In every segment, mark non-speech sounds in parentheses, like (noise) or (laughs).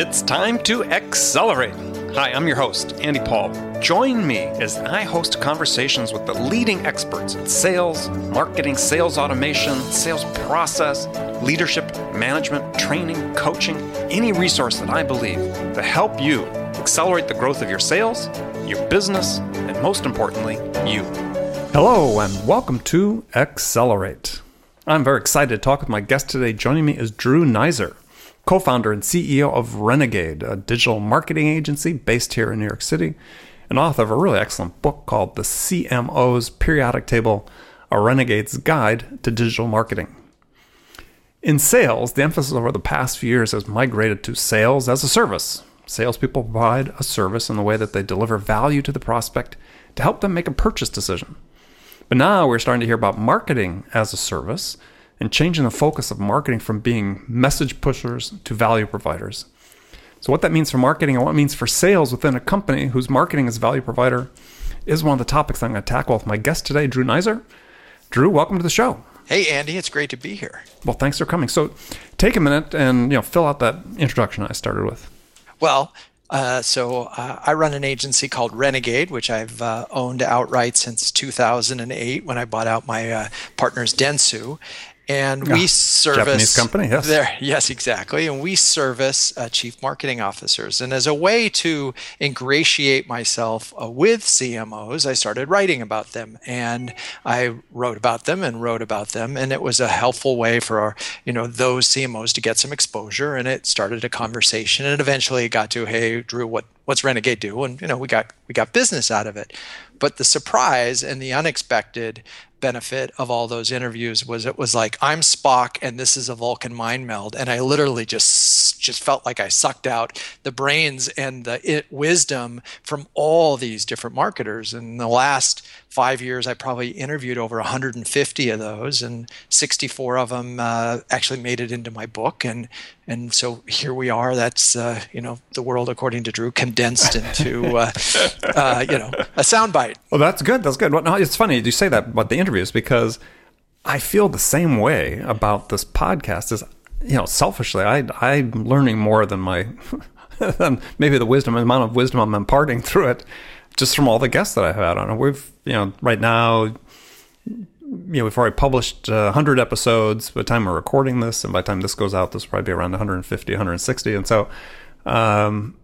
It's time to accelerate. Hi, I'm your host, Andy Paul. Join me as I host conversations with the leading experts in sales, marketing, sales automation, sales process, leadership, management, training, coaching, any resource that I believe to help you accelerate the growth of your sales, your business, and most importantly, you. Hello, and welcome to Accelerate. I'm very excited to talk with my guest today. Joining me is Drew Neiser co founder and CEO of Renegade, a digital marketing agency based here in New York City, and author of a really excellent book called The CMO's Periodic Table A Renegade's Guide to Digital Marketing. In sales, the emphasis over the past few years has migrated to sales as a service. Salespeople provide a service in the way that they deliver value to the prospect to help them make a purchase decision. But now we're starting to hear about marketing as a service and changing the focus of marketing from being message pushers to value providers. So, what that means for marketing and what it means for sales within a company whose marketing is value provider is one of the topics I'm going to tackle with my guest today, Drew Neiser. Drew, welcome to the show. Hey, Andy, it's great to be here. Well, thanks for coming. So, take a minute and you know fill out that introduction I started with. Well, uh, so uh, I run an agency called Renegade, which I've uh, owned outright since 2008 when I bought out my uh, partner's Dentsu, and we service Japanese company. Yes, there. Yes, exactly. And we service uh, chief marketing officers. And as a way to ingratiate myself uh, with CMOs, I started writing about them, and I wrote about them and wrote about them, and it was a helpful way for our, you know those CMOs to get some exposure. And it started a conversation, and eventually it got to, hey, Drew, what what's Renegade do? And you know, we got we got business out of it. But the surprise and the unexpected benefit of all those interviews was it was like I'm Spock and this is a Vulcan mind meld, and I literally just just felt like I sucked out the brains and the it, wisdom from all these different marketers. And in the last five years, I probably interviewed over 150 of those, and 64 of them uh, actually made it into my book. And and so here we are. That's uh, you know the world according to Drew condensed into uh, uh you know a soundbite. Well, that's good. That's good. Well, no, it's funny you say that about the interviews because I feel the same way about this podcast. Is you know selfishly, I I'm learning more than my (laughs) than maybe the wisdom, amount of wisdom I'm imparting through it just from all the guests that I've had on. We've, you know, right now, you know, we've already published uh, 100 episodes by the time we're recording this. And by the time this goes out, this will probably be around 150, 160. And so, um,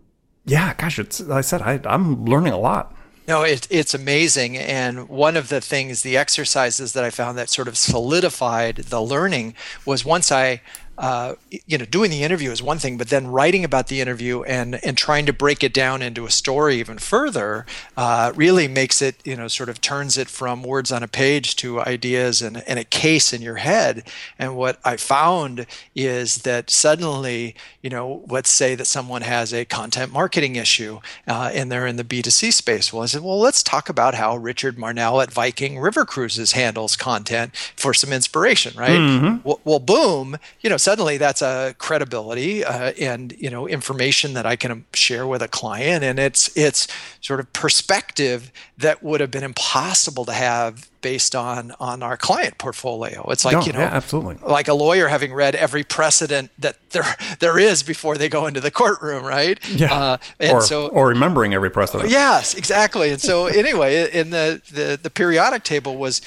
yeah, gosh, it's, I said, I, I'm learning a lot. No, it, it's amazing. And one of the things, the exercises that I found that sort of solidified the learning was once I uh, you know, doing the interview is one thing, but then writing about the interview and and trying to break it down into a story even further uh, really makes it, you know, sort of turns it from words on a page to ideas and, and a case in your head. And what I found is that suddenly, you know, let's say that someone has a content marketing issue uh, and they're in the B2C space. Well, I said, well, let's talk about how Richard Marnell at Viking River Cruises handles content for some inspiration, right? Mm-hmm. Well, well, boom, you know, suddenly that's a credibility uh, and you know information that I can share with a client, and it's it's sort of perspective that would have been impossible to have based on on our client portfolio. It's like no, you know, yeah, absolutely, like a lawyer having read every precedent that there there is before they go into the courtroom, right? Yeah, uh, and or, so or remembering every precedent. Yes, exactly. And so (laughs) anyway, in the the the periodic table was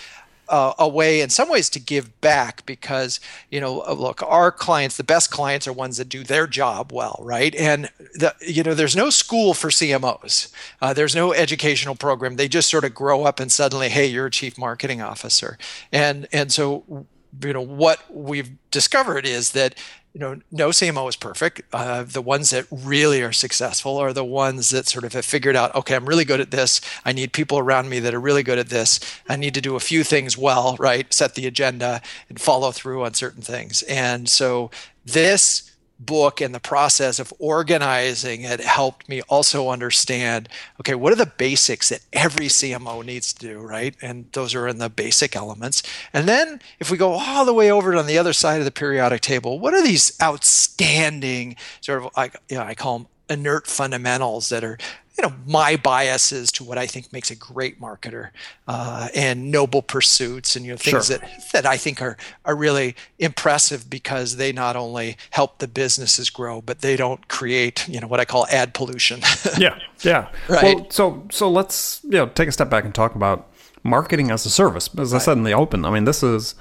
uh, a way in some ways to give back because you know uh, look our clients the best clients are ones that do their job well right? And the, you know there's no school for cmos uh, there's no educational program. They just sort of grow up and suddenly hey you're a chief marketing officer. And and so you know what we've discovered is that you know, no CMO is perfect. Uh, the ones that really are successful are the ones that sort of have figured out, okay, I'm really good at this. I need people around me that are really good at this. I need to do a few things well, right? Set the agenda and follow through on certain things. And so this book and the process of organizing it helped me also understand okay what are the basics that every cmo needs to do right? And those are in the basic elements. And then if we go all the way over on the other side of the periodic table what are these outstanding sort of like you know, i call them inert fundamentals that are you know my biases to what I think makes a great marketer uh, and noble pursuits and you know things sure. that that I think are are really impressive because they not only help the businesses grow but they don't create you know what I call ad pollution. (laughs) yeah, yeah. Right. Well, so so let's you know take a step back and talk about marketing as a service. As I said in the open, I mean this is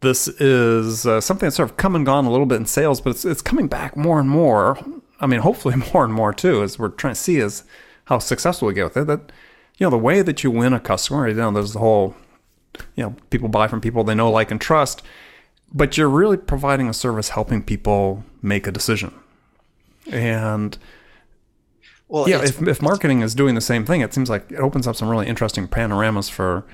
this is uh, something that's sort of come and gone a little bit in sales, but it's it's coming back more and more. I mean, hopefully (laughs) more and more too, as we're trying to see is how successful we get with it. That you know the way that you win a customer. You know, there's the whole you know people buy from people they know, like, and trust. But you're really providing a service helping people make a decision. And well, yeah, if, if marketing is doing the same thing, it seems like it opens up some really interesting panoramas for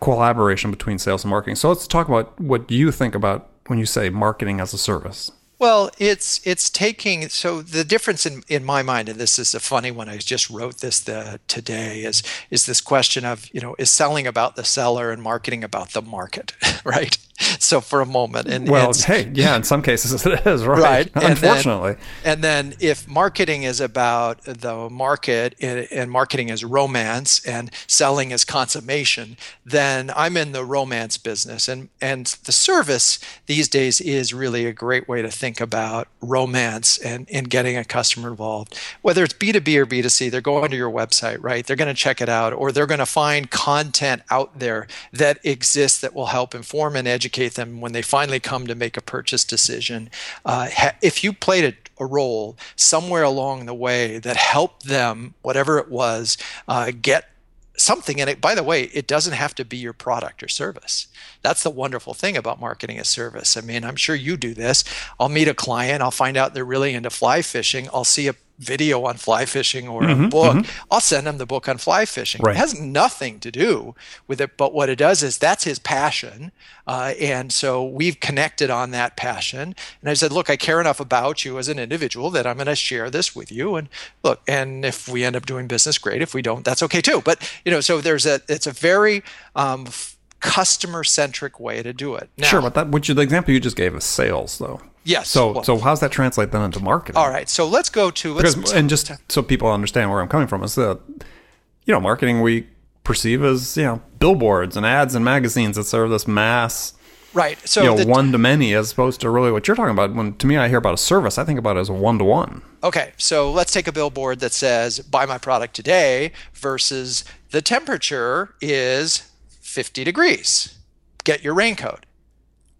collaboration between sales and marketing. So let's talk about what you think about when you say marketing as a service. Well, it's it's taking so the difference in, in my mind, and this is a funny one. I just wrote this the, today. Is is this question of you know is selling about the seller and marketing about the market, (laughs) right? (laughs) so for a moment and well hey yeah in some cases it is (laughs) right, right. unfortunately and then, and then, if marketing is about the market and marketing is romance and selling is consummation then i'm in the romance business. And and the service these days is really a great way to think about romance and in getting a customer involved. Whether it's b2b or b2c they're going to your website right? They're going to check it out or they're going to find content out there that exists that will help inform and educate educate them when they finally come to make a purchase decision. Uh, ha- if you played a, a, role somewhere along the way that helped them, whatever it was, uh, get something in it. By the way, it doesn't have to be your product or service. That's the wonderful thing about marketing a service. I mean, I'm sure you do this. I'll meet a client, I'll find out they're really into fly fishing, I'll see a video on fly fishing or mm-hmm, a book, mm-hmm. I'll send him the book on fly fishing. Right. It has nothing to do with it, but what it does is that's his passion. Uh, and so we've connected on that passion. And I said, look, I care enough about you as an individual that I'm going to share this with you. And look, and if we end up doing business, great. If we don't, that's okay too. But, you know, so there's a, it's a very, um, customer centric way to do it. Now, sure, but that which the example you just gave is sales though. Yes. So well, so how's that translate then into marketing? All right. So let's go to let's because, and just so people understand where I'm coming from is that you know marketing we perceive as you know billboards and ads and magazines that serve this mass right so you know one to many as opposed to really what you're talking about when to me i hear about a service i think about it as a one to one okay so let's take a billboard that says buy my product today versus the temperature is 50 degrees. Get your raincoat.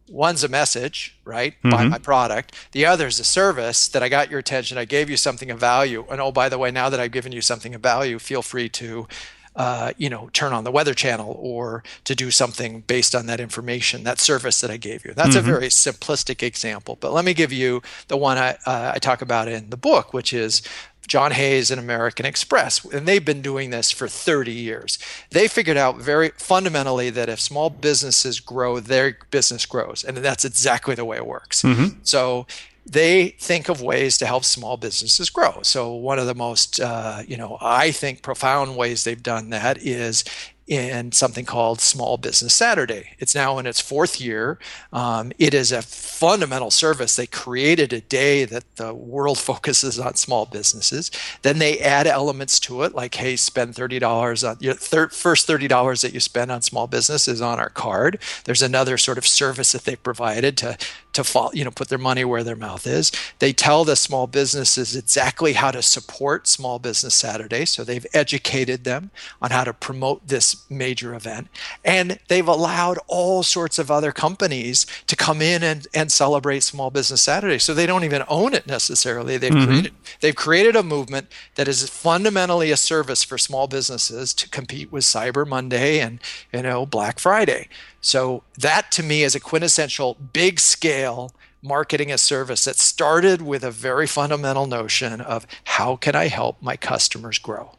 One's a message, right? Mm-hmm. Buy my product. The other is a service that I got your attention. I gave you something of value. And oh, by the way, now that I've given you something of value, feel free to, uh, you know, turn on the weather channel or to do something based on that information, that service that I gave you. That's mm-hmm. a very simplistic example. But let me give you the one I, uh, I talk about in the book, which is John Hayes and American Express, and they've been doing this for 30 years. They figured out very fundamentally that if small businesses grow, their business grows, and that's exactly the way it works. Mm-hmm. So they think of ways to help small businesses grow. So one of the most, uh, you know, I think profound ways they've done that is in something called Small Business Saturday. It's now in its fourth year. Um, it is a fundamental service. They created a day that the world (laughs) focuses on small businesses. Then they add elements to it, like, hey, spend $30 on your thir- first $30 that you spend on small business is on our card. There's another sort of service that they provided to to fall, you know, put their money where their mouth is. They tell the small businesses exactly how to support Small Business Saturday. So they've educated them on how to promote this major event. And they've allowed all sorts of other companies to come in and, and celebrate Small Business Saturday. So they don't even own it necessarily. They've mm-hmm. created they've created a movement that is fundamentally a service for small businesses to compete with Cyber Monday and you know Black Friday. So that to me is a quintessential big scale marketing a service that started with a very fundamental notion of how can I help my customers grow?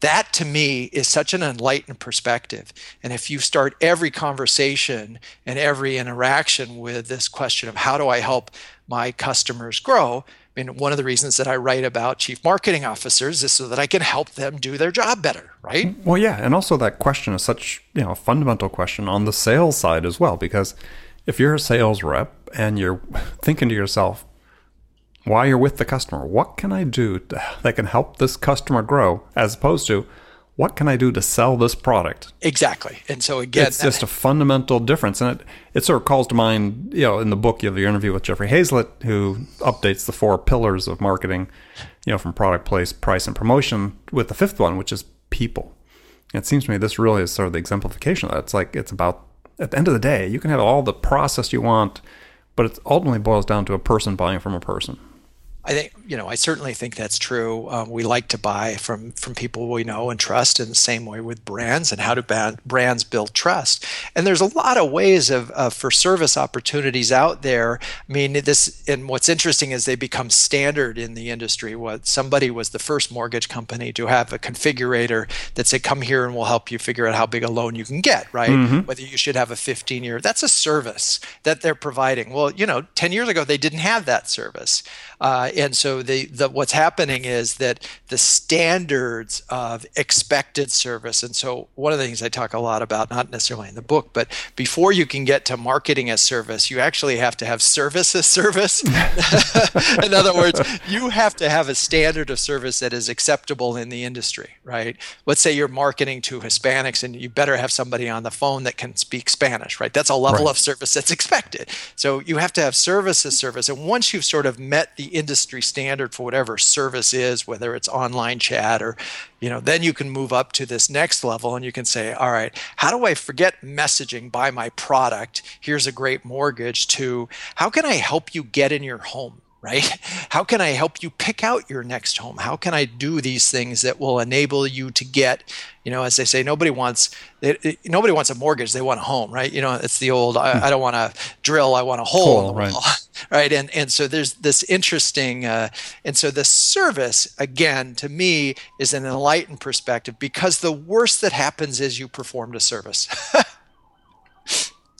That to me is such an enlightened perspective. And if you start every conversation and every interaction with this question of how do I help my customers grow, mean, one of the reasons that I write about chief marketing officers is so that I can help them do their job better, right? Well, yeah, and also that question is such you know a fundamental question on the sales side as well, because if you're a sales rep and you're (laughs) thinking to yourself, while you're with the customer. What can I do that can help this customer grow as opposed to what can I do to sell this product? Exactly. And so again, it's just a fundamental difference. And it, it sort of calls to mind, you know, in the book, you have your interview with Jeffrey Hayzlett, who updates the four pillars of marketing, you know, from product, place, price, and promotion with the fifth one, which is people. It seems to me this really is sort of the exemplification of that. It's like, it's about, at the end of the day, you can have all the process you want, but it ultimately boils down to a person buying from a person. I think you know I certainly think that's true. Um, we like to buy from from people we know and trust, in the same way with brands and how do brands build trust. And there's a lot of ways of uh, for service opportunities out there. I mean, this and what's interesting is they become standard in the industry. What somebody was the first mortgage company to have a configurator that said, "Come here and we'll help you figure out how big a loan you can get." Right? Mm-hmm. Whether you should have a 15 year. That's a service that they're providing. Well, you know, 10 years ago they didn't have that service. Uh, and so the, the what's happening is that the standards of expected service. And so one of the things I talk a lot about, not necessarily in the book, but before you can get to marketing as service, you actually have to have service as service. (laughs) in other words, you have to have a standard of service that is acceptable in the industry, right? Let's say you're marketing to Hispanics and you better have somebody on the phone that can speak Spanish, right? That's a level right. of service that's expected. So you have to have service as service. And once you've sort of met the industry standard for whatever service is, whether it's online chat or, you know, then you can move up to this next level and you can say, all right, how do I forget messaging, buy my product? Here's a great mortgage to how can I help you get in your home? Right? (laughs) How can I help you pick out your next home? How can I do these things that will enable you to get, you know, as they say, nobody wants they, nobody wants a mortgage; they want a home, right? You know, it's the old I, I don't want a drill, I want a hole, hole right? (laughs) right? And and so there's this interesting, uh, and so the service again to me is an enlightened perspective because the worst that happens is you performed a service. (laughs)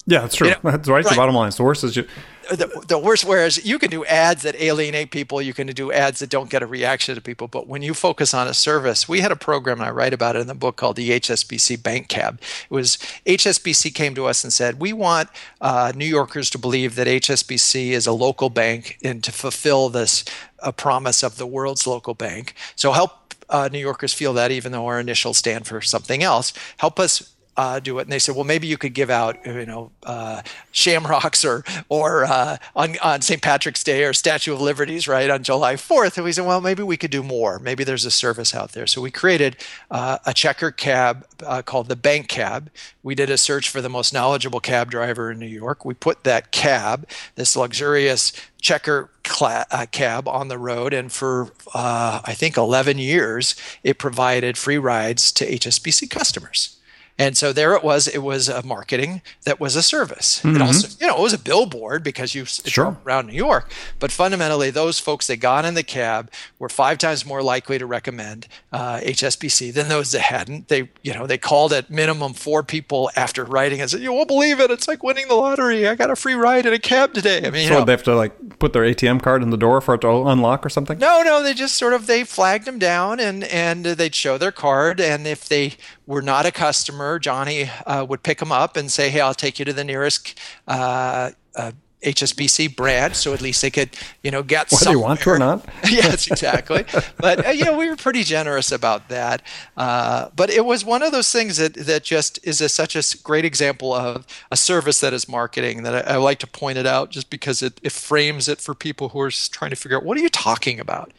yeah, that's true. You know, that's right, right. The bottom line. The worst is you the, the worst whereas you can do ads that alienate people you can do ads that don't get a reaction to people but when you focus on a service we had a program and i write about it in the book called the hsbc bank cab. It was hsbc came to us and said we want uh, new yorkers to believe that hsbc is a local bank and to fulfill this a promise of the world's local bank. So help uh, new yorkers feel that even though our initials stand for something else. Help us uh, do it. And they said, well, maybe you could give out, you know, uh, shamrocks or or uh, on, on St. Patrick's Day or Statue of Liberties, right, on July 4th. And we said, well, maybe we could do more. Maybe there's a service out there. So we created uh, a checker cab uh, called the Bank Cab. We did a search for the most knowledgeable cab driver in New York. We put that cab, this luxurious checker cla- uh, cab on the road, and for uh, I think 11 years, it provided free rides to HSBC customers. And so there it was. It was a marketing that was a service. Mm-hmm. It also, you know, it was a billboard because you sure. around New York. But fundamentally, those folks that got in the cab were five times more likely to recommend uh, HSBC than those that hadn't. They, you know, they called at minimum four people after writing and said, "You won't believe it! It's like winning the lottery. I got a free ride in a cab today." I mean, so know, they have to like put their ATM card in the door for it to unlock or something. No, no, they just sort of they flagged them down and and they'd show their card, and if they were not a customer, Johnny uh, would pick them up and say, "Hey, I'll take you to the nearest uh, uh, HSBC branch, so at least they could, you know, get whether you want to or not." (laughs) yes, exactly. but uh, you know, we were pretty generous about that. Uh, but it was one of those things that that just is a, such a great example of a service that is marketing that I, I like to point it out, just because it, it frames it for people who are trying to figure out what are you talking about.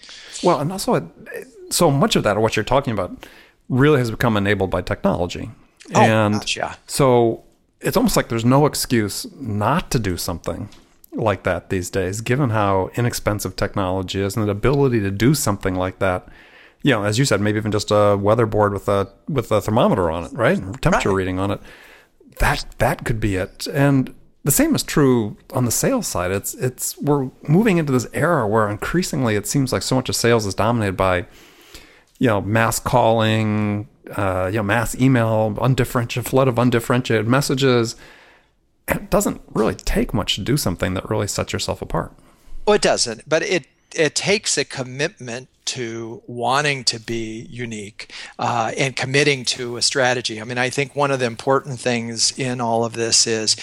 Well, and also, so much of that, or what you're talking about really has become enabled by technology. Oh, and. So it's almost like there's no excuse not to do something like that these days, given how inexpensive technology is and the ability to do something like that. You know, as you said, maybe even just a weather board with a with a thermometer on it, right? Temperature right. reading on it. That that could be it. And the same is true on the sales side. It's it's we're moving into this era where increasingly it seems like so much of sales is dominated by you know, mass calling, uh, you know, mass email, undifferentiated flood of undifferentiated messages. It doesn't really take much to do something that really sets yourself apart. Well, it doesn't, but it it takes a commitment to wanting to be unique uh, and committing to a strategy. I mean, I think one of the important things in all of this is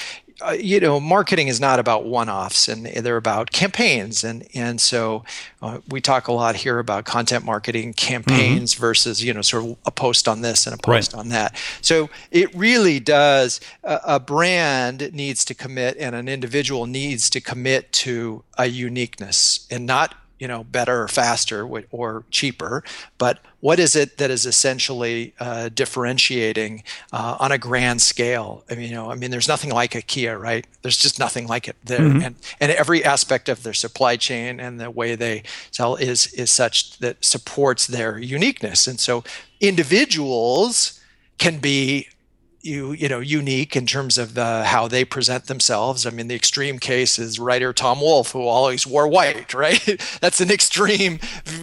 uh, you know, marketing is not about one-offs, and they're about campaigns, and and so uh, we talk a lot here about content marketing campaigns mm-hmm. versus you know sort of a post on this and a post right. on that. So it really does. Uh, a brand needs to commit, and an individual needs to commit to a uniqueness, and not you know better or faster or cheaper but what is it that is essentially uh, differentiating uh, on a grand scale? I mean you know i mean there's nothing like ikea right? There's just nothing like it there. Mm-hmm. and and every aspect of their supply chain and the way they sell is is such that supports their uniqueness. And so individuals can be you you know unique in terms of the, how they present themselves. I mean, the extreme case is writer Tom Wolfe, who always wore white. (laughs) Right, that's an extreme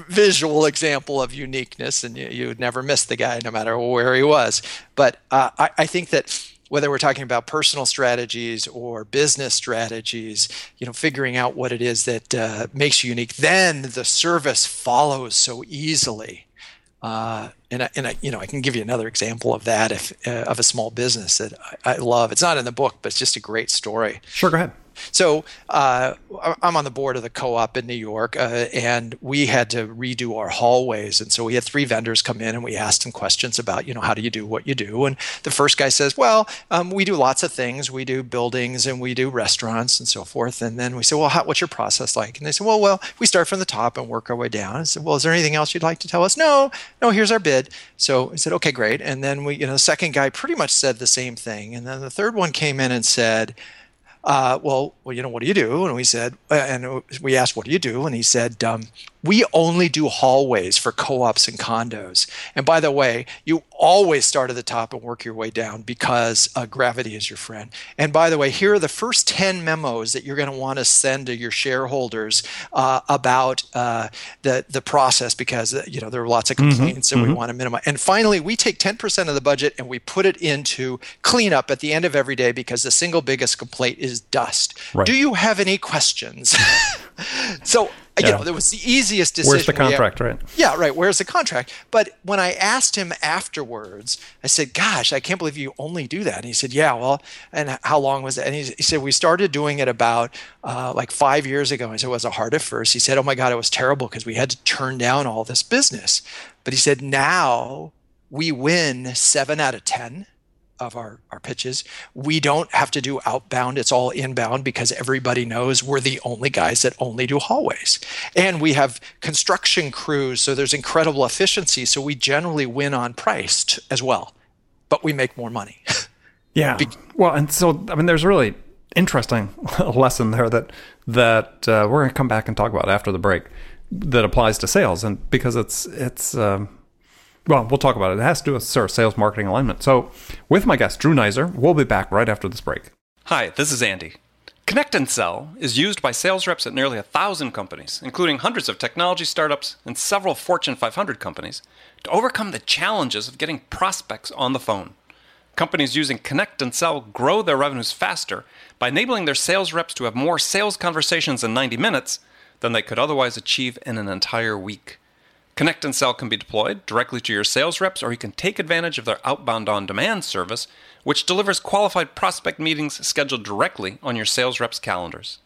visual example of uniqueness, and you, you would never miss the guy, no matter where he was. But uh, I, I think that whether we're talking about personal strategies or business strategies, you know, figuring out what it is that uh, makes you unique, then the service follows so easily. Uh, and I, and I, you know, I can give you another example of that if uh, of a small business that I, I, love. It's not in the book, but it's just a great story. Sure, go ahead. So uh, I'm on the board of the co-op in New York, uh, and we had to redo our hallways. And so we had three vendors come in, and we asked them questions about, you know, how do you do what you do? And the first guy says, well, um, we do lots of things. We do buildings, and we do restaurants, and so forth. And then we said, well, how, what's your process like? And they said, well, well, we start from the top and work our way down. I said, well, is there anything else you'd like to tell us? No, no. Here's our bid. So I said, okay, great. And then we, you know, the second guy pretty much said the same thing. And then the third one came in and said uh, well, well, you know, what do you do? And we said, uh, and we asked, what do you do? And he said, um, we only do hallways for co-ops and condos. And by the way, you always start at the top and work your way down because uh, gravity is your friend. And by the way, here are the first 10 memos that you're going to want to send to your shareholders uh, about uh, the, the process because, uh, you know, there are lots of mm-hmm, complaints mm-hmm, and mm-hmm. we want to minimize. And finally, we take 10% of the budget and we put it into cleanup at the end of every day because the single biggest complaint is dust. Right. Do you have any questions? (laughs) (laughs) so yeah. you know, it was the easiest decision. Where's the contract, right? Yeah, right. Where's the contract? But when I asked him afterwards, I said, "Gosh, I can't believe you only do that." And he said, "Yeah, well, and how long was it?" And he, he said, "We started doing it about uh, like five years ago." I said, "Was it hard at first?" He said, "Oh my God, it was terrible because we had to turn down all this business." But he said, "Now we win seven out of ten of our, our pitches. We don't have to do outbound, it's all inbound because everybody knows we're the only guys that only do hallways. And we have construction crews, so there's incredible efficiency. So we generally win on price as well, but we make more money. (laughs) yeah. Be- well, and so, I mean, there's a really interesting (laughs) lesson there that, that uh, we're going to come back and talk about after the break that applies to sales. And because it's, it's, um, well, we'll talk about it. It has to do with sales marketing alignment. So, with my guest, Drew Neiser, we'll be back right after this break. Hi, this is Andy. Connect and Sell is used by sales reps at nearly a thousand companies, including hundreds of technology startups and several Fortune 500 companies, to overcome the challenges of getting prospects on the phone. Companies using Connect and Sell grow their revenues faster by enabling their sales reps to have more sales conversations in 90 minutes than they could otherwise achieve in an entire week. Connect and Sell can be deployed directly to your sales reps, or you can take advantage of their outbound on demand service, which delivers qualified prospect meetings scheduled directly on your sales reps' calendars.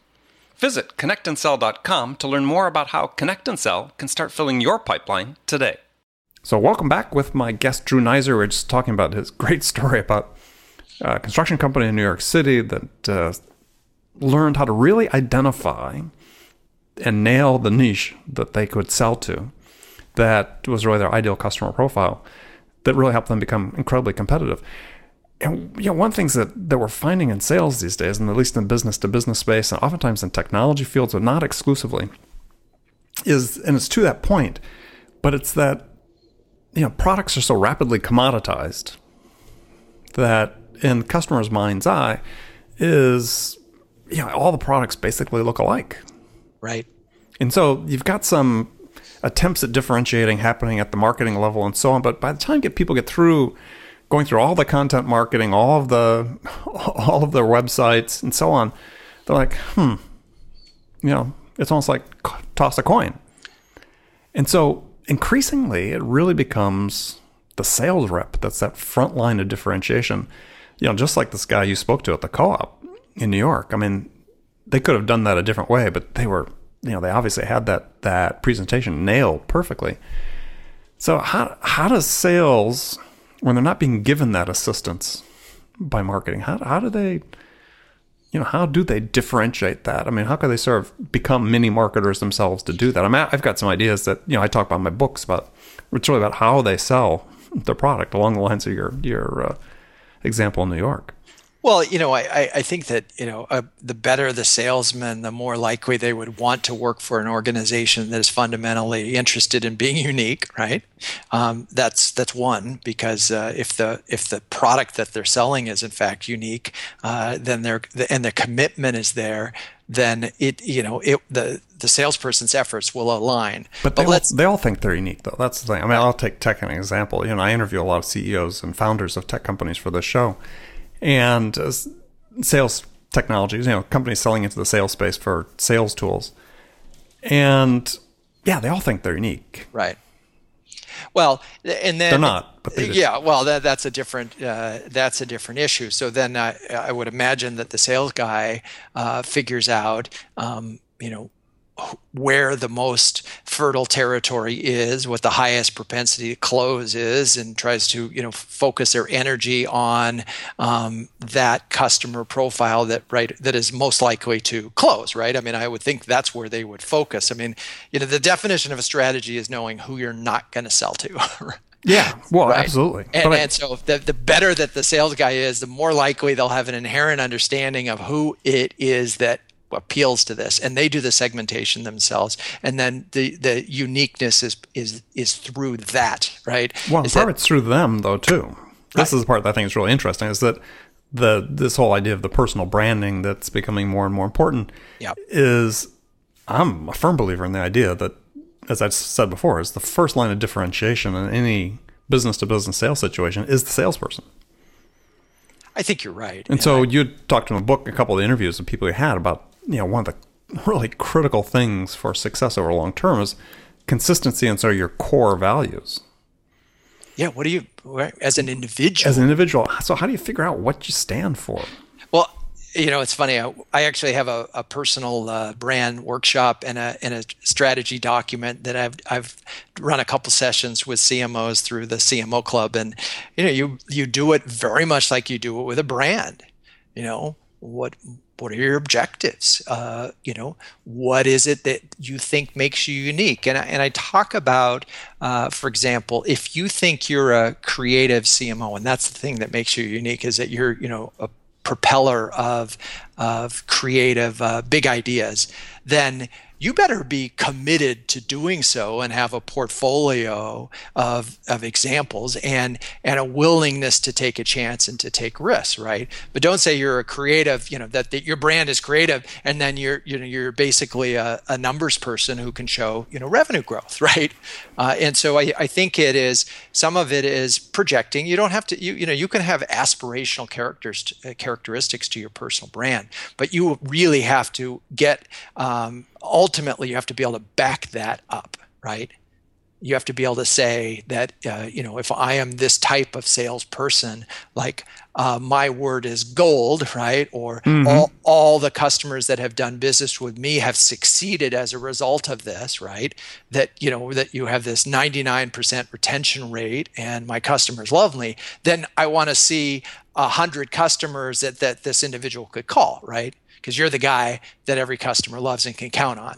Visit connectandsell.com to learn more about how Connect and Sell can start filling your pipeline today. So, welcome back with my guest Drew Neiser. We're just talking about his great story about a construction company in New York City that uh, learned how to really identify and nail the niche that they could sell to that was really their ideal customer profile that really helped them become incredibly competitive. And you know, one of the things that, that we're finding in sales these days, and at least in business to business space, and oftentimes in technology fields, but not exclusively, is and it's to that point, but it's that you know products are so rapidly commoditized that in customers' mind's eye is you know all the products basically look alike. Right. And so you've got some attempts at differentiating happening at the marketing level and so on. But by the time get people get through going through all the content marketing, all of the (laughs) all of their websites and so on, they're like, hmm, you know, it's almost like toss a coin. And so increasingly, it really becomes the sales rep that's that front line of differentiation. You know, just like this guy you spoke to at the co-op, in New York. I mean, they could have done that a different way, but they were, you know, they obviously had that that presentation nailed perfectly. So how how does sales when they're not being given that assistance by marketing, how how do they you know, how do they differentiate that? I mean, how can they sort of become mini marketers themselves to do that? I mean, I've got some ideas that, you know, I talk about in my books about, it's really about how they sell their product along the lines of your, your uh, example in New York. Well, you know, I, I think that, you know, uh, the better the salesman, the more likely they would want to work for an organization that is fundamentally interested in being (laughs) unique, right? Um, that's that's one because uh, if the if the product that they're selling is in fact unique, uh, then they're and the commitment is there, then it you know it the the salesperson's efforts will align. But, they, all, they all think they're unique though. That's the thing. I mean, I'll take tech as an example. You know, I interview a lot of CEOs and founders of tech companies for this show and uh, sales technologies, you know, companies selling into the sales space for sales tools. And yeah, they all think they're unique. Right. Well, and then they're not. But they yeah, well, that, that's a different uh, that's a different issue. So then I, I would imagine that the sales guy uh, figures out, um, you know, where the most fertile territory is, what the highest propensity to close is, and tries to you know focus their energy on um, that customer profile that right that is most likely to close. Right? I mean, I would think that's where they would focus. I mean, you know, the definition of a strategy is knowing who you're not going to sell to. (laughs) Yeah, well, right? absolutely. And, I, and, so the, the better that the sales guy is, the more likely they'll have an inherent understanding of who it is that appeals to this and they do the segmentation themselves and then the the uniqueness is is is through that right well is part that, it's through them though too this right. is the part that i think is really interesting is that the this whole idea of the personal branding that's becoming more and more important yep. is i'm a firm believer in the idea that as i said before is the first line of differentiation in any business to business sales situation is the salesperson I think you're right. And, and so I, you talked in a book, a couple of interviews of people you had about you know one of the really critical things for success over long term is consistency and so your core values. Yeah, what do you as an individual? As an individual, so how do you figure out what you stand for? Well, you know, it's funny. I, I actually have a, a personal uh, brand workshop and a and a strategy document that I've I've run a couple sessions with CMOs through the CMO Club, and you know, you you do it very much like you do it with a brand. You know, what what are your objectives? Uh, you know, what is it that you think makes you unique? And I, and I talk about, uh, for example, if you think you're a creative CMO, and that's the thing that makes you unique, is that you're, you know, a propeller of of creative uh, big ideas, then you better be committed to doing so and have a portfolio of, of examples and and a willingness to take a chance and to take risks right? But don't say you're a creative you know that, that your brand is creative and then you're you know you're basically a, a numbers person who can show you know revenue growth (laughs) right? Uh, and so I, I think it is some of it is projecting. You don't have to you you know you can have aspirational characters to, uh, characteristics to your personal brand but you really have to get um, ultimately you have to be able to back that up, right? You have to be able to say that, uh, you know, if I am this type of salesperson, like uh, my word is gold, right? Or mm-hmm. all, all the customers that have done business with me have succeeded as a result of this, right? That, you know, that you have this 99% retention rate and my customers love me, then I want to see a hundred customers that, that this individual could call, right? Because you're the guy that every customer loves and can count on.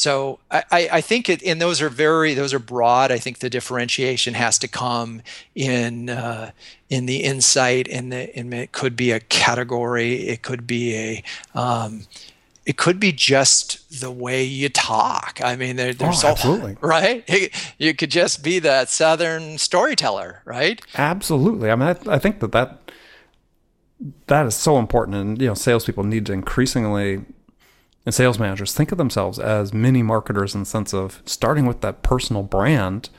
So I, I think it, and those are very, those are broad. I think the differentiation has to come in uh, in the insight, and the, and it could be a category, it could be a, um, it could be just the way you talk. I mean, there, there's oh, absolutely (laughs) right. You could just be that southern storyteller, right? Absolutely. I mean, I, I think that that that is so important. And, you know, salespeople need to increasingly, and sales managers think of themselves as mini marketers in the sense of starting with that personal brand,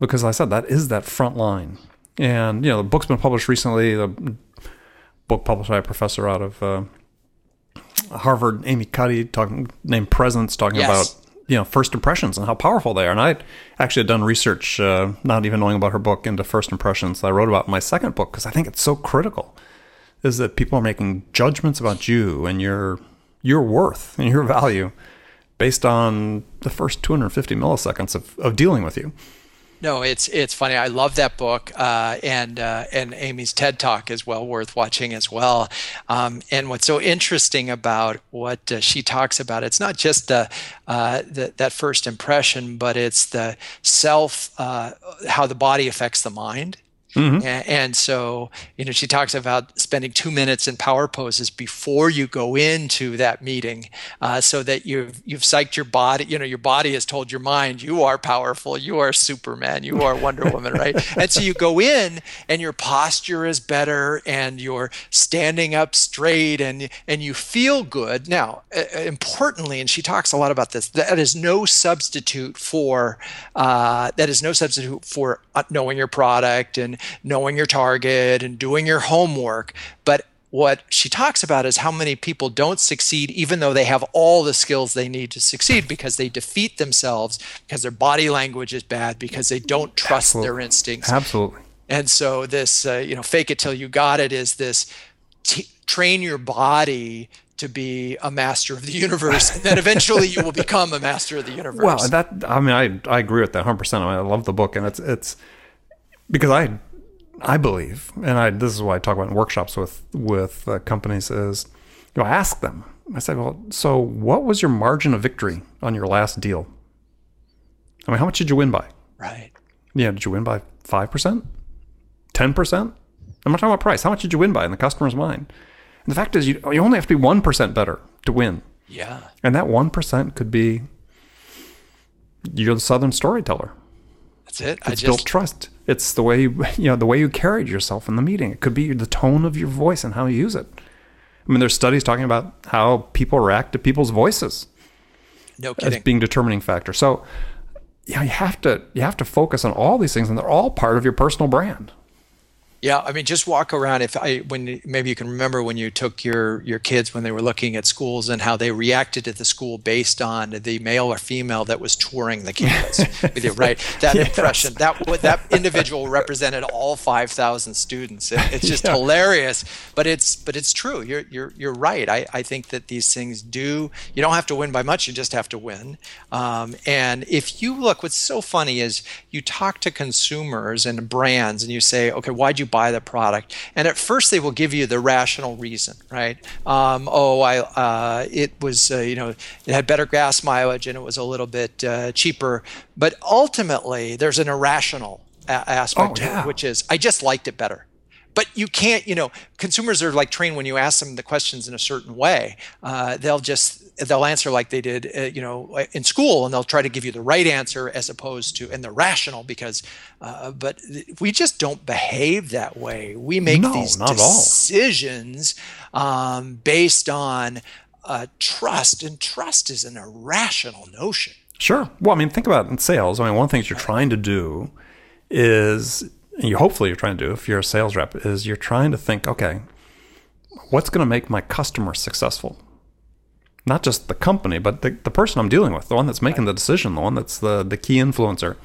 because like I said, that is that front line. And, you know, the book's been published recently, the book published by a professor out of uh, Harvard, Amy Cuddy, talking, named Presence, talking yes. about you know first impressions and how powerful they are. And I actually had done research, uh, not even knowing about her book, into first impressions. I wrote about in my second book because I think it's so critical is that people are making judgments about you and your your worth and your value based on the first 250 milliseconds of, of dealing with you. No, it's it's funny. I love that book, uh, and uh, and Amy's TED Talk is well worth watching as well. Um, and what's so interesting about what uh, she talks about, it's not just the, uh, the, that first impression, but it's the self, uh, how the body affects the mind. Mm-hmm. And, and, so, you know, she talks about spending two minutes in power poses before you go into that meeting, uh, so that you've you've psyched your body. You know, your body has told your mind you are powerful, you are Superman, you are Wonder Woman, right? (laughs) And so you go in, and your posture is better, and you're standing up straight, and and you feel good. Now, uh, importantly, and she talks a lot about this. That is no substitute for uh, that is no substitute for uh, knowing your product and knowing your target and doing your homework. But what she talks about is how many people don't succeed even though they have all the skills they need to succeed because they defeat themselves because their body language is bad because they don't trust Absolutely. their instincts Absolutely. and so this uh, you know fake it till you got it is this t- train your body to be a master of the universe and then eventually you will become a master of the (laughs) universe Well, that I mean, I I agree with that 100. percent I love the book, and it's it's because I I believe, and I this is why I talk about in workshops with with uh, companies is, you know, I ask them. I say, well, so what was your margin of victory on your last deal? I mean, how much did you win by? right Yeah, did you win by five percent, ten percent? I'm not talking about price. How much did you win by in the customer's mind? And the fact is, you you only have to be one percent better to win, yeah and that one percent could be you're the Southern storyteller. That's it i It's just built trust. It's the way you, (laughs) you know the way you carried yourself in the meeting. It could be the tone of your voice and how you use it. I mean, there's studies talking about how people react to people's voices no kidding. as being determining factor. So, yeah, you have to you have to focus on all these things, and they're all part of your personal brand. Yeah, I mean, just walk around. If I, when maybe you can remember when you took your your kids when they were looking at schools and how they reacted to the school based on the male or female that was touring the campus (laughs) with you, right? That Yes. impression, that that individual represented all five thousand students. It, it's just (laughs) Yeah. hilarious, but it's but it's true. You're you're you're right. I I think that these things do. You don't have to win by much. You just have to win. Um, and if you look, what's so funny is you talk to consumers and brands, and you say, okay, why'd you buy the product? And at first, they will give you the rational reason, right? Um, oh, I uh, it was uh, you know it had better gas mileage and it was a little bit uh, cheaper. But ultimately, there's an irrational a- aspect Oh, to yeah. it, which is I just liked it better but you can't you know consumers are like trained when you ask them the questions in a certain way uh, they'll just they'll answer like they did uh, you know in school and they'll try to give you the right answer as opposed to and they're rational because uh, but we just don't behave that way we make No, these decisions um, based on uh, trust and trust is an irrational notion Sure. Well, I mean, think about it in sales. I mean, one of the things you're trying to do is, you hopefully you're trying to do if you're a sales rep, is you're trying to think, okay, what's going to make my customer successful? Not just the company, but the, the person I'm dealing with, the one that's making the decision, the one that's the, the key influencer.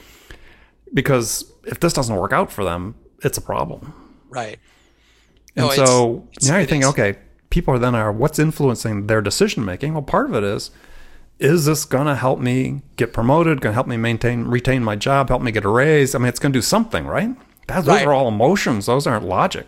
Because if this doesn't work out for them, it's a problem. right And No, so it's- now you think, okay, people are then are what's influencing their decision making? Well, part of it is, is this gonna help me get promoted? Gonna help me maintain retain my job? Help me get a raise? I mean, it's gonna do something, right? That, those Right. are all emotions. Those aren't logic.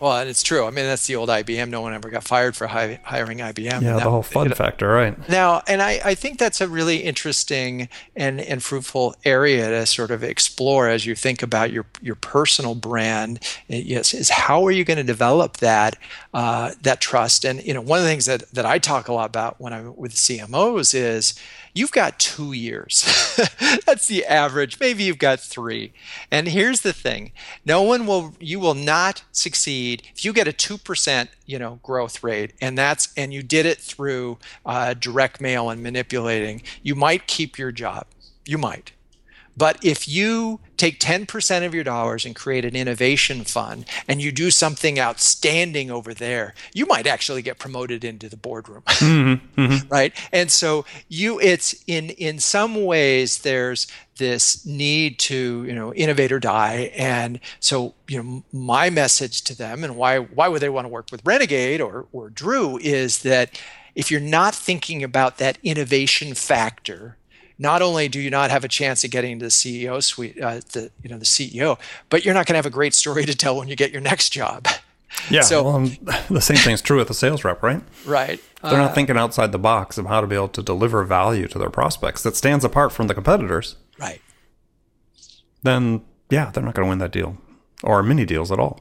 well and it's true i mean that's the old ibm no one ever got fired for hi- hiring ibm Yeah, And the whole fun factor, right? Now, and I, I think that's a really interesting and, and fruitful area to sort of explore as you think about your, your personal brand. eh, Yes, is how are you going to develop that uh, that trust? And you know, one of the things that, that I talk a lot about when I'm with CMOs is you've got two years. (laughs) that's the average. Maybe you've got three. And here's the thing: no one will. You will not succeed if you get a two percent, you know, growth rate, and that's and you did it through uh, direct mail and manipulating. You might keep your job. You might. But if you take 10% of your dollars and create an innovation fund and you do something outstanding over there, you might actually get promoted into the boardroom. (laughs) Mm-hmm, mm-hmm. right? And so you it's in in some ways there's this need to you know innovate or die and so you know my message to them and why why would they want to work with renegade or or drew is that if you're not thinking about that innovation factor not only do you not have a chance of getting to the CEO suite, uh, the you know the CEO, but you're not going to have a great story to tell when you get your next job. Yeah. So well, (laughs) the same thing is true with the sales rep, right? Right. They're not uh, thinking outside the box of how to be able to deliver value to their prospects that stands apart from the competitors. Right. Then, yeah, they're not going to win that deal or many deals at all.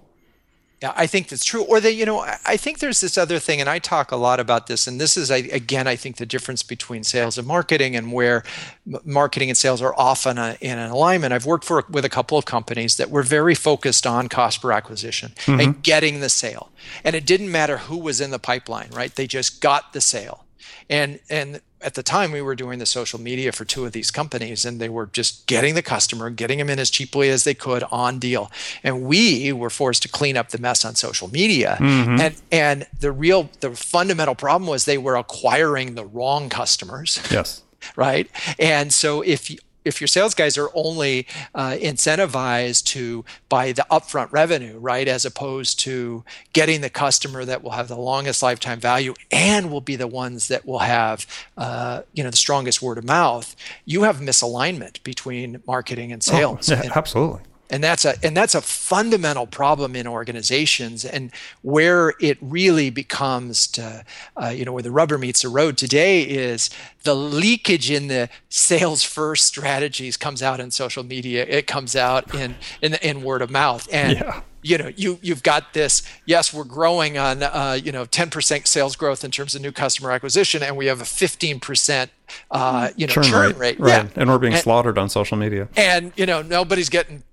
Yeah, I think that's true. Or they, you know, I think there's this other thing, and I talk a lot about this. And this is, again, I think the difference between sales and marketing, and where marketing and sales are often a, in an alignment. I've worked for with a couple of companies that were very focused on cost per acquisition mm-hmm. and getting the sale, and it didn't matter who was in the pipeline, right? They just got the sale, and and at the time we were doing the social media for two of these companies and they were just getting the customer getting them in as cheaply as they could on deal. And we were forced to clean up the mess on social media. Mm-hmm. and and the real the fundamental problem was they were acquiring the wrong customers. Yes. Right? And so if if your sales guys are only uh, incentivized to buy the upfront revenue, right, as opposed to getting the customer that will have the longest lifetime value and will be the ones that will have, uh, you know, the strongest word of mouth, you have misalignment between marketing and sales. Oh, yeah, and, absolutely and that's a and that's a fundamental problem in organizations and where it really becomes to uh, you know where the rubber meets the road today is the leakage in the sales first strategies comes out in social media. It comes out in in, in word of mouth. And yeah. you know you you've got this yes we're growing on uh, you know 10% sales growth in terms of new customer acquisition and we have a 15% uh, you know churn, churn rate, rate. right. Yeah. and we're being and, slaughtered on social media. And you know nobody's getting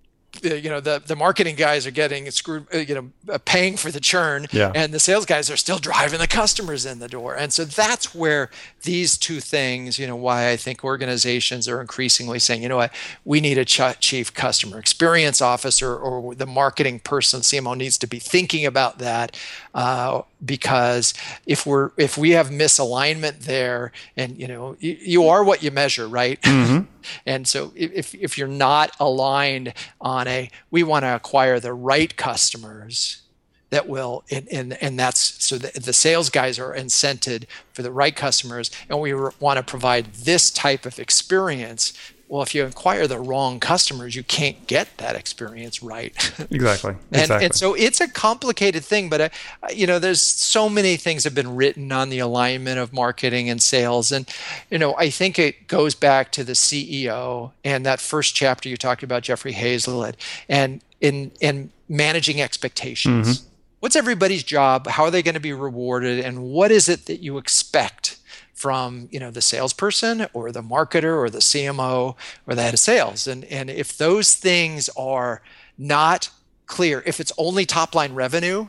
you know the the marketing guys are getting screwed uh, you know uh, paying for the churn yeah. and the sales guys are still driving the customers in the door and so that's where these two things you know why i think organizations are increasingly saying you know what we need a chief customer experience officer or the marketing person cmo needs to be thinking about that uh, because if we're if we have misalignment there and you know you, you are what you measure right mm-hmm. (laughs) and so if if you're not aligned on a we want to acquire the right customers that will and and, and that's so the, the sales guys are incented for the right customers and we want to provide this type of experience well, if you acquire the wrong customers, you can't get that experience right. (laughs) Exactly. and, exactly. and so it's a complicated thing, but uh, you know, there's so many things have been written on the alignment of marketing and sales, and you know, I think it goes back to the CEO and that first chapter you talked about Jeffrey Hayzlett and in in managing expectations. Mm-hmm. What's everybody's job? How are they going to be rewarded? And what is it that you expect from you know the salesperson or the marketer or the CMO or the head of sales. And and if those things are not clear, if it's only top line revenue,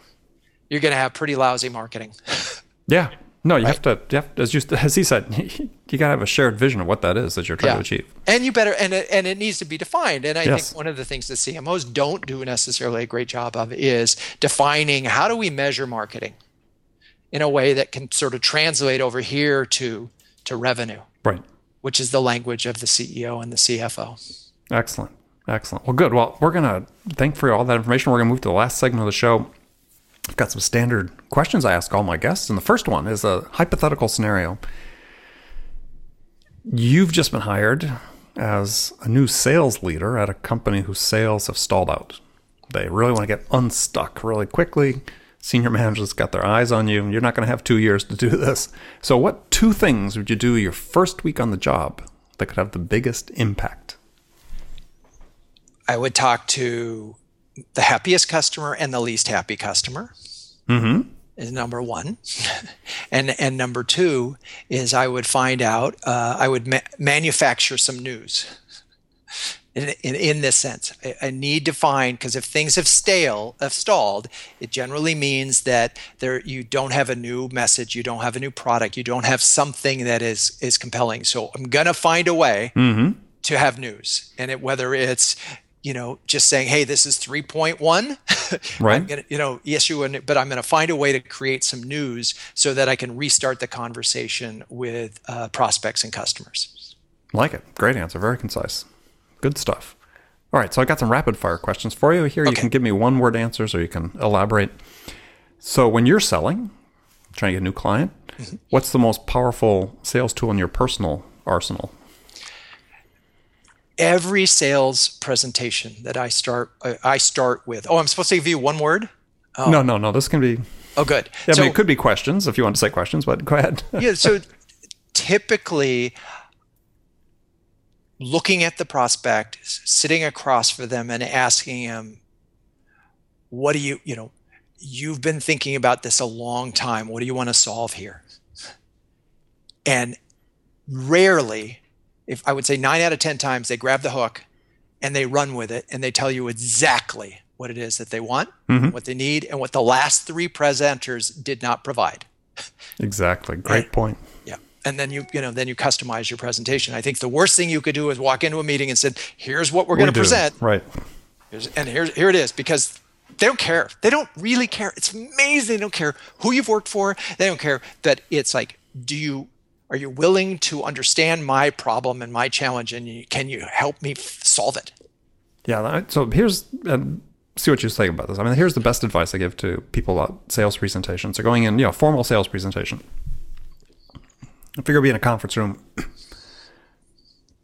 you're going to have pretty lousy marketing. (laughs) yeah. No, you right? have to. You have, as you as he said, (laughs) you got to have a shared vision of what that is that you're trying yeah. to achieve. And you better and it, and it needs to be defined. And I yes. think one of the things that CMOs don't do necessarily a great job of is defining how do we measure marketing in a way that can sort of translate over here to to revenue. Right. Which is the language of the CEO and the CFO. Excellent. Excellent. Well, good. Well, we're going to thank for all that information. We're going to move to the last segment of the show. I've got some standard questions I ask all my guests. And the first one is a hypothetical scenario. You've just been hired as a new sales leader at a company whose sales have stalled out. They really want to get unstuck really quickly senior managers got their eyes on you. And you're not going to have two years to do this. So, what two things would you do your first week on the job that could have the biggest impact? I would talk to the happiest customer and the least happy customer. Mm-hmm. Is number one, (laughs) and and number two is I would find out. Uh, I would ma- manufacture some news in, in, in this sense. I, need to find because if things have stale, have stalled, it generally means that there you don't have a new message, you don't have a new product, you don't have something that is is compelling. So I'm gonna find a way mm-hmm. to have news, and it, whether it's you know just saying hey this is 3.1 (laughs) right i'm gonna you know issue an, but i'm gonna find a way to create some news so that i can restart the conversation with uh, prospects and customers like it great answer very concise Good stuff. All right, so I got some rapid fire questions for you here. You can give me one word answers or you can elaborate. So, when you're selling, trying to get a new client, Mm-hmm. what's the most powerful sales tool in your personal arsenal? Every sales presentation that I start, I I start with. Oh, I'm supposed to give you one word. No, no, no. This can be. Oh, good. I so, mean, it could be questions if you want to say questions, but go ahead. yeah. So (laughs) typically, looking at the prospect, sitting across for them, and asking them, "What do you, you know, you've been thinking about this a long time. What do you want to solve here?" And rarely, if I would say nine out of ten times, they grab the hook and they run with it, and they tell you exactly what it is that they want, Mhm. what they need, and what the last three presenters did not provide. exactly. Great point. And then you, you know, then you customize your presentation. I think the worst thing you could do is walk into a meeting and said, "Here's what we're We going to present, Right. Here's, and here's here it is," because they don't care. They don't really care. It's amazing. They don't care who you've worked for. They don't care that it's like, do you are you willing to understand my problem and my challenge, and can you help me f- solve it? Yeah. So here's um, see what you say about this. I mean, here's the best advice I give to people about sales presentations. So going in, you know, formal sales presentation. I figure be in a conference room.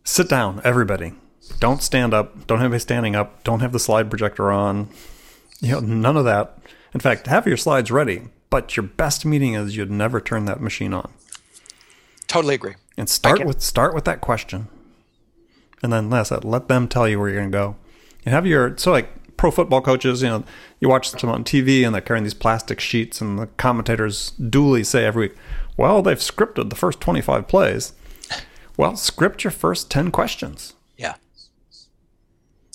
Sit down, everybody. Don't stand up. Don't have anybody standing up. Don't have the slide projector on. You know, none of that. In fact, have your slides ready. But your best meeting is you'd never turn that machine on. Totally agree. And start with start with that question, and then it. Let them tell you where you're going to go. And have your so like pro football coaches, you know, you watch them on TV and they're carrying these plastic sheets, and the commentators duly say every week, "Well, they've scripted the first 25 plays." Well, script your first 10 questions. Yeah.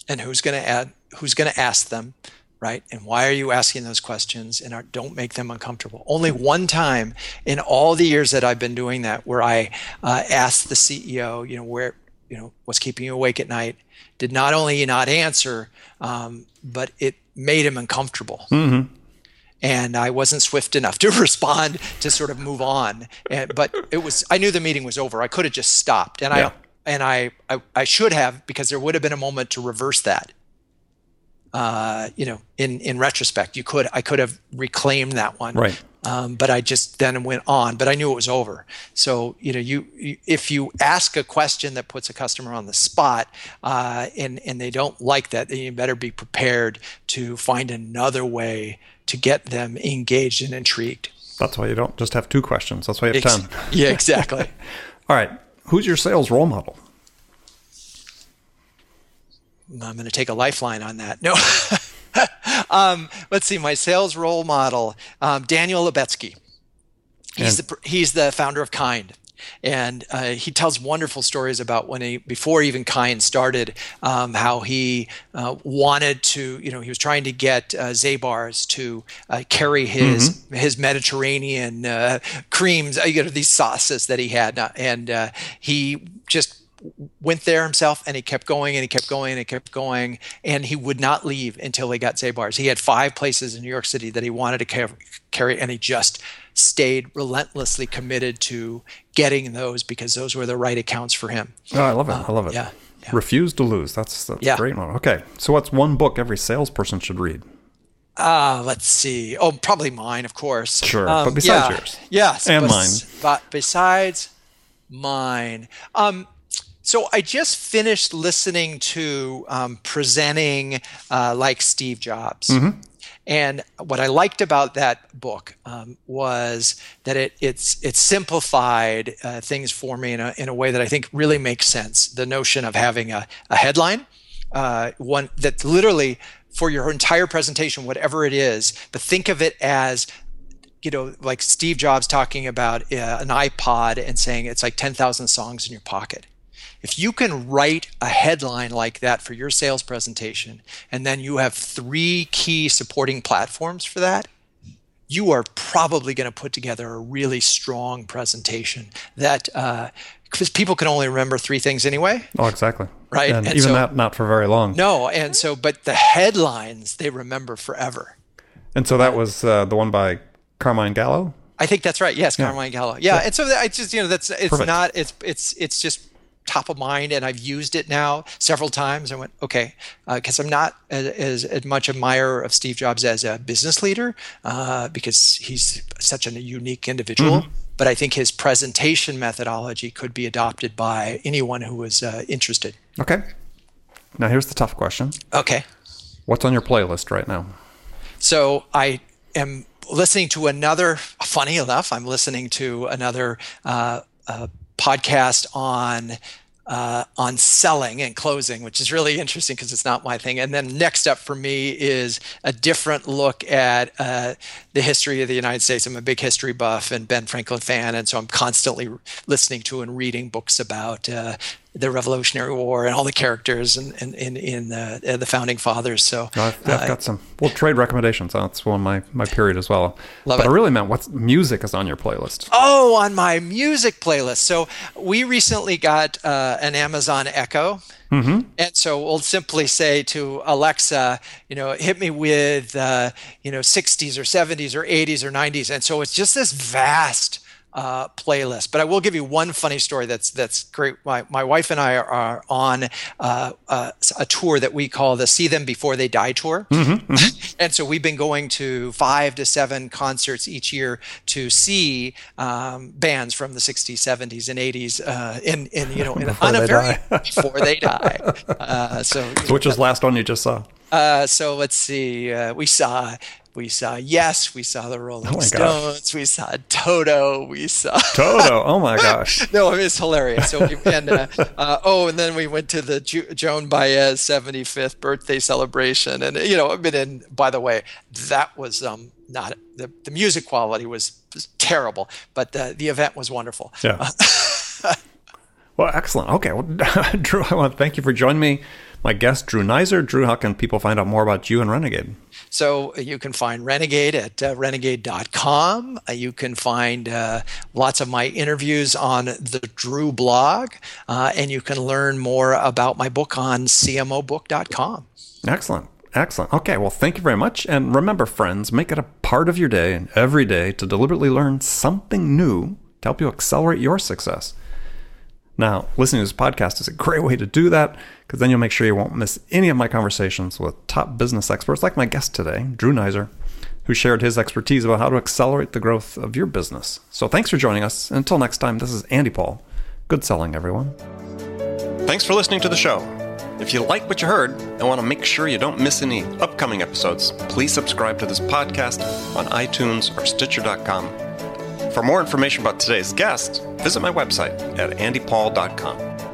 And who's going to add? Who's going to ask them, right? And why are you asking those questions? And are, don't make them uncomfortable. Only one time in all the years that I've been doing that, where I uh, asked the CEO, you know, where, you know, what's keeping you awake at night, did not only not answer, um, but it made him uncomfortable. And I wasn't swift enough to (laughs) respond to sort of move on. And, but it was, I knew the meeting was over. I could have just stopped. And Yeah. I, and I, I, I should have because there would have been a moment to reverse that. Uh, you know, in in retrospect, you could I could have reclaimed that one, Right. Um, but I just then went on. But I knew it was over. So you know, you, you if you ask a question that puts a customer on the spot, uh, and and they don't like that, then you better be prepared to find another way to get them engaged and intrigued. That's why you don't just have two questions. That's why you have Ex- 10. yeah, exactly. (laughs) All right. Who's your sales role model? I'm going to take a lifeline on that. No. (laughs) (laughs) um, let's see. My sales role model, um, Daniel Lubetzky. He's And- the he's the founder of Kind, and uh, he tells wonderful stories about when he before even Kind started, um, how he uh, wanted to, you know, he was trying to get uh, Zabar's to uh, carry his his Mediterranean uh, creams, uh, you know, these sauces that he had, and uh, he just went there himself and he kept going and he kept going and he kept going and he would not leave until he got Zabar's. He had five places in New York City that he wanted to ca- carry and he just stayed relentlessly committed to getting those because those were the right accounts for him. Oh, I love it. I love it. yeah, yeah. Refuse to lose. That's that's Yeah. a great one. Okay. So what's one book every salesperson should read? Uh, let's see. Oh, probably mine, of course. Um, Sure, but besides yeah. yours. Yes. And bes- But besides mine. Um, so I just finished listening to um, presenting uh, like Steve Jobs. Mm-hmm. And what I liked about that book um, was that it it's it simplified uh, things for me in a, in a way that I think really makes sense. The notion of having a, a headline, uh, one that literally for your entire presentation, whatever it is, but think of it as you know, like Steve Jobs talking about uh, an iPod and saying it's like 10,000 songs in your pocket. If you can write a headline like that for your sales presentation, and then you have three key supporting platforms for that, you are probably going to put together a really strong presentation that, because people can only remember three things anyway. Oh, exactly. Right, And, and even so- that, not for very long. No, and so, but the headlines they remember forever. And so that was uh, the one by Carmine Gallo. I think that's right. Yes, Carmine Gallo. Yeah, and so I just you know that's it's Perfect. not it's it's it's just top of mind and I've used it now several times. I went, okay, because uh, I'm not as, as, much admirer of Steve Jobs as a business leader uh, because he's such a unique individual. Mm-hmm. But I think his presentation methodology could be adopted by anyone who was uh, interested. Okay. Now here's the tough question. Okay. What's on your playlist right now? So I am listening to another. Funny enough, I'm listening to another uh, uh, podcast on uh, on selling and closing, which is really interesting because it's not my thing. And then next up for me is a different look at uh, the history of the United States. I'm a big history buff and Ben Franklin fan, and so I'm constantly listening to and reading books about uh, the Revolutionary War and all the characters in in in, in uh, the founding fathers. So I've, I've uh, got some well trade recommendations. That's one of my my period as well. Love but it. I really meant what music is on your playlist. Oh, on my music playlist. So we recently got uh, an Amazon Echo. Mm-hmm. And so we'll simply say to Alexa, you know, hit me with, uh, you know, 60s or 70s or 80s or 90s. And so it's just this vast uh, playlist. But I will give you one funny story that's that's great. My, my wife and I are, are on uh, uh, a tour that we call the See Them Before They Die tour, mm-hmm, mm-hmm. (laughs) and so we've been going to five to seven concerts each year to see um, bands from the 60s, 70s, and 80s uh, in in you know in, (laughs) on a very (laughs) before they die. Uh, so, so which was last one you just saw? Uh, so let's see. Uh, we saw we saw Yes, we saw the Rolling oh Stones, gosh. we saw Toto, we saw (laughs) Toto. Oh my gosh! (laughs) no, it's hilarious. So we and uh, uh, oh, and then we went to the Ju- Joan Baez 75th birthday celebration, and you know, I've been in. By the way, that was um not the the music quality was, was terrible, but the the event was wonderful. Yeah. (laughs) well, excellent. Okay, well, Drew, I want to thank you for joining me my guest, Drew Neiser. Drew, how can people find out more about you and Renegade? So uh, you can find Renegade at uh, renegade.com. Uh, you can find uh, lots of my interviews on the Drew blog, uh, and you can learn more about my book on cmobook.com. Excellent. Excellent. Okay, well, thank you very much. And remember, friends, make it a part of your day and every day to deliberately learn something new to help you accelerate your success. Now, listening to this podcast is a great way to do that because then you'll make sure you won't miss any of my conversations with top business experts like my guest today, Drew Neiser, who shared his expertise about how to accelerate the growth of your business. So thanks for joining us. Until next time, this is Andy Paul. Good selling, everyone. Thanks for listening to the show. If you like what you heard and want to make sure you don't miss any upcoming episodes, please subscribe to this podcast on iTunes or Stitcher.com for more information about today's guest, visit my website at andypaul.com.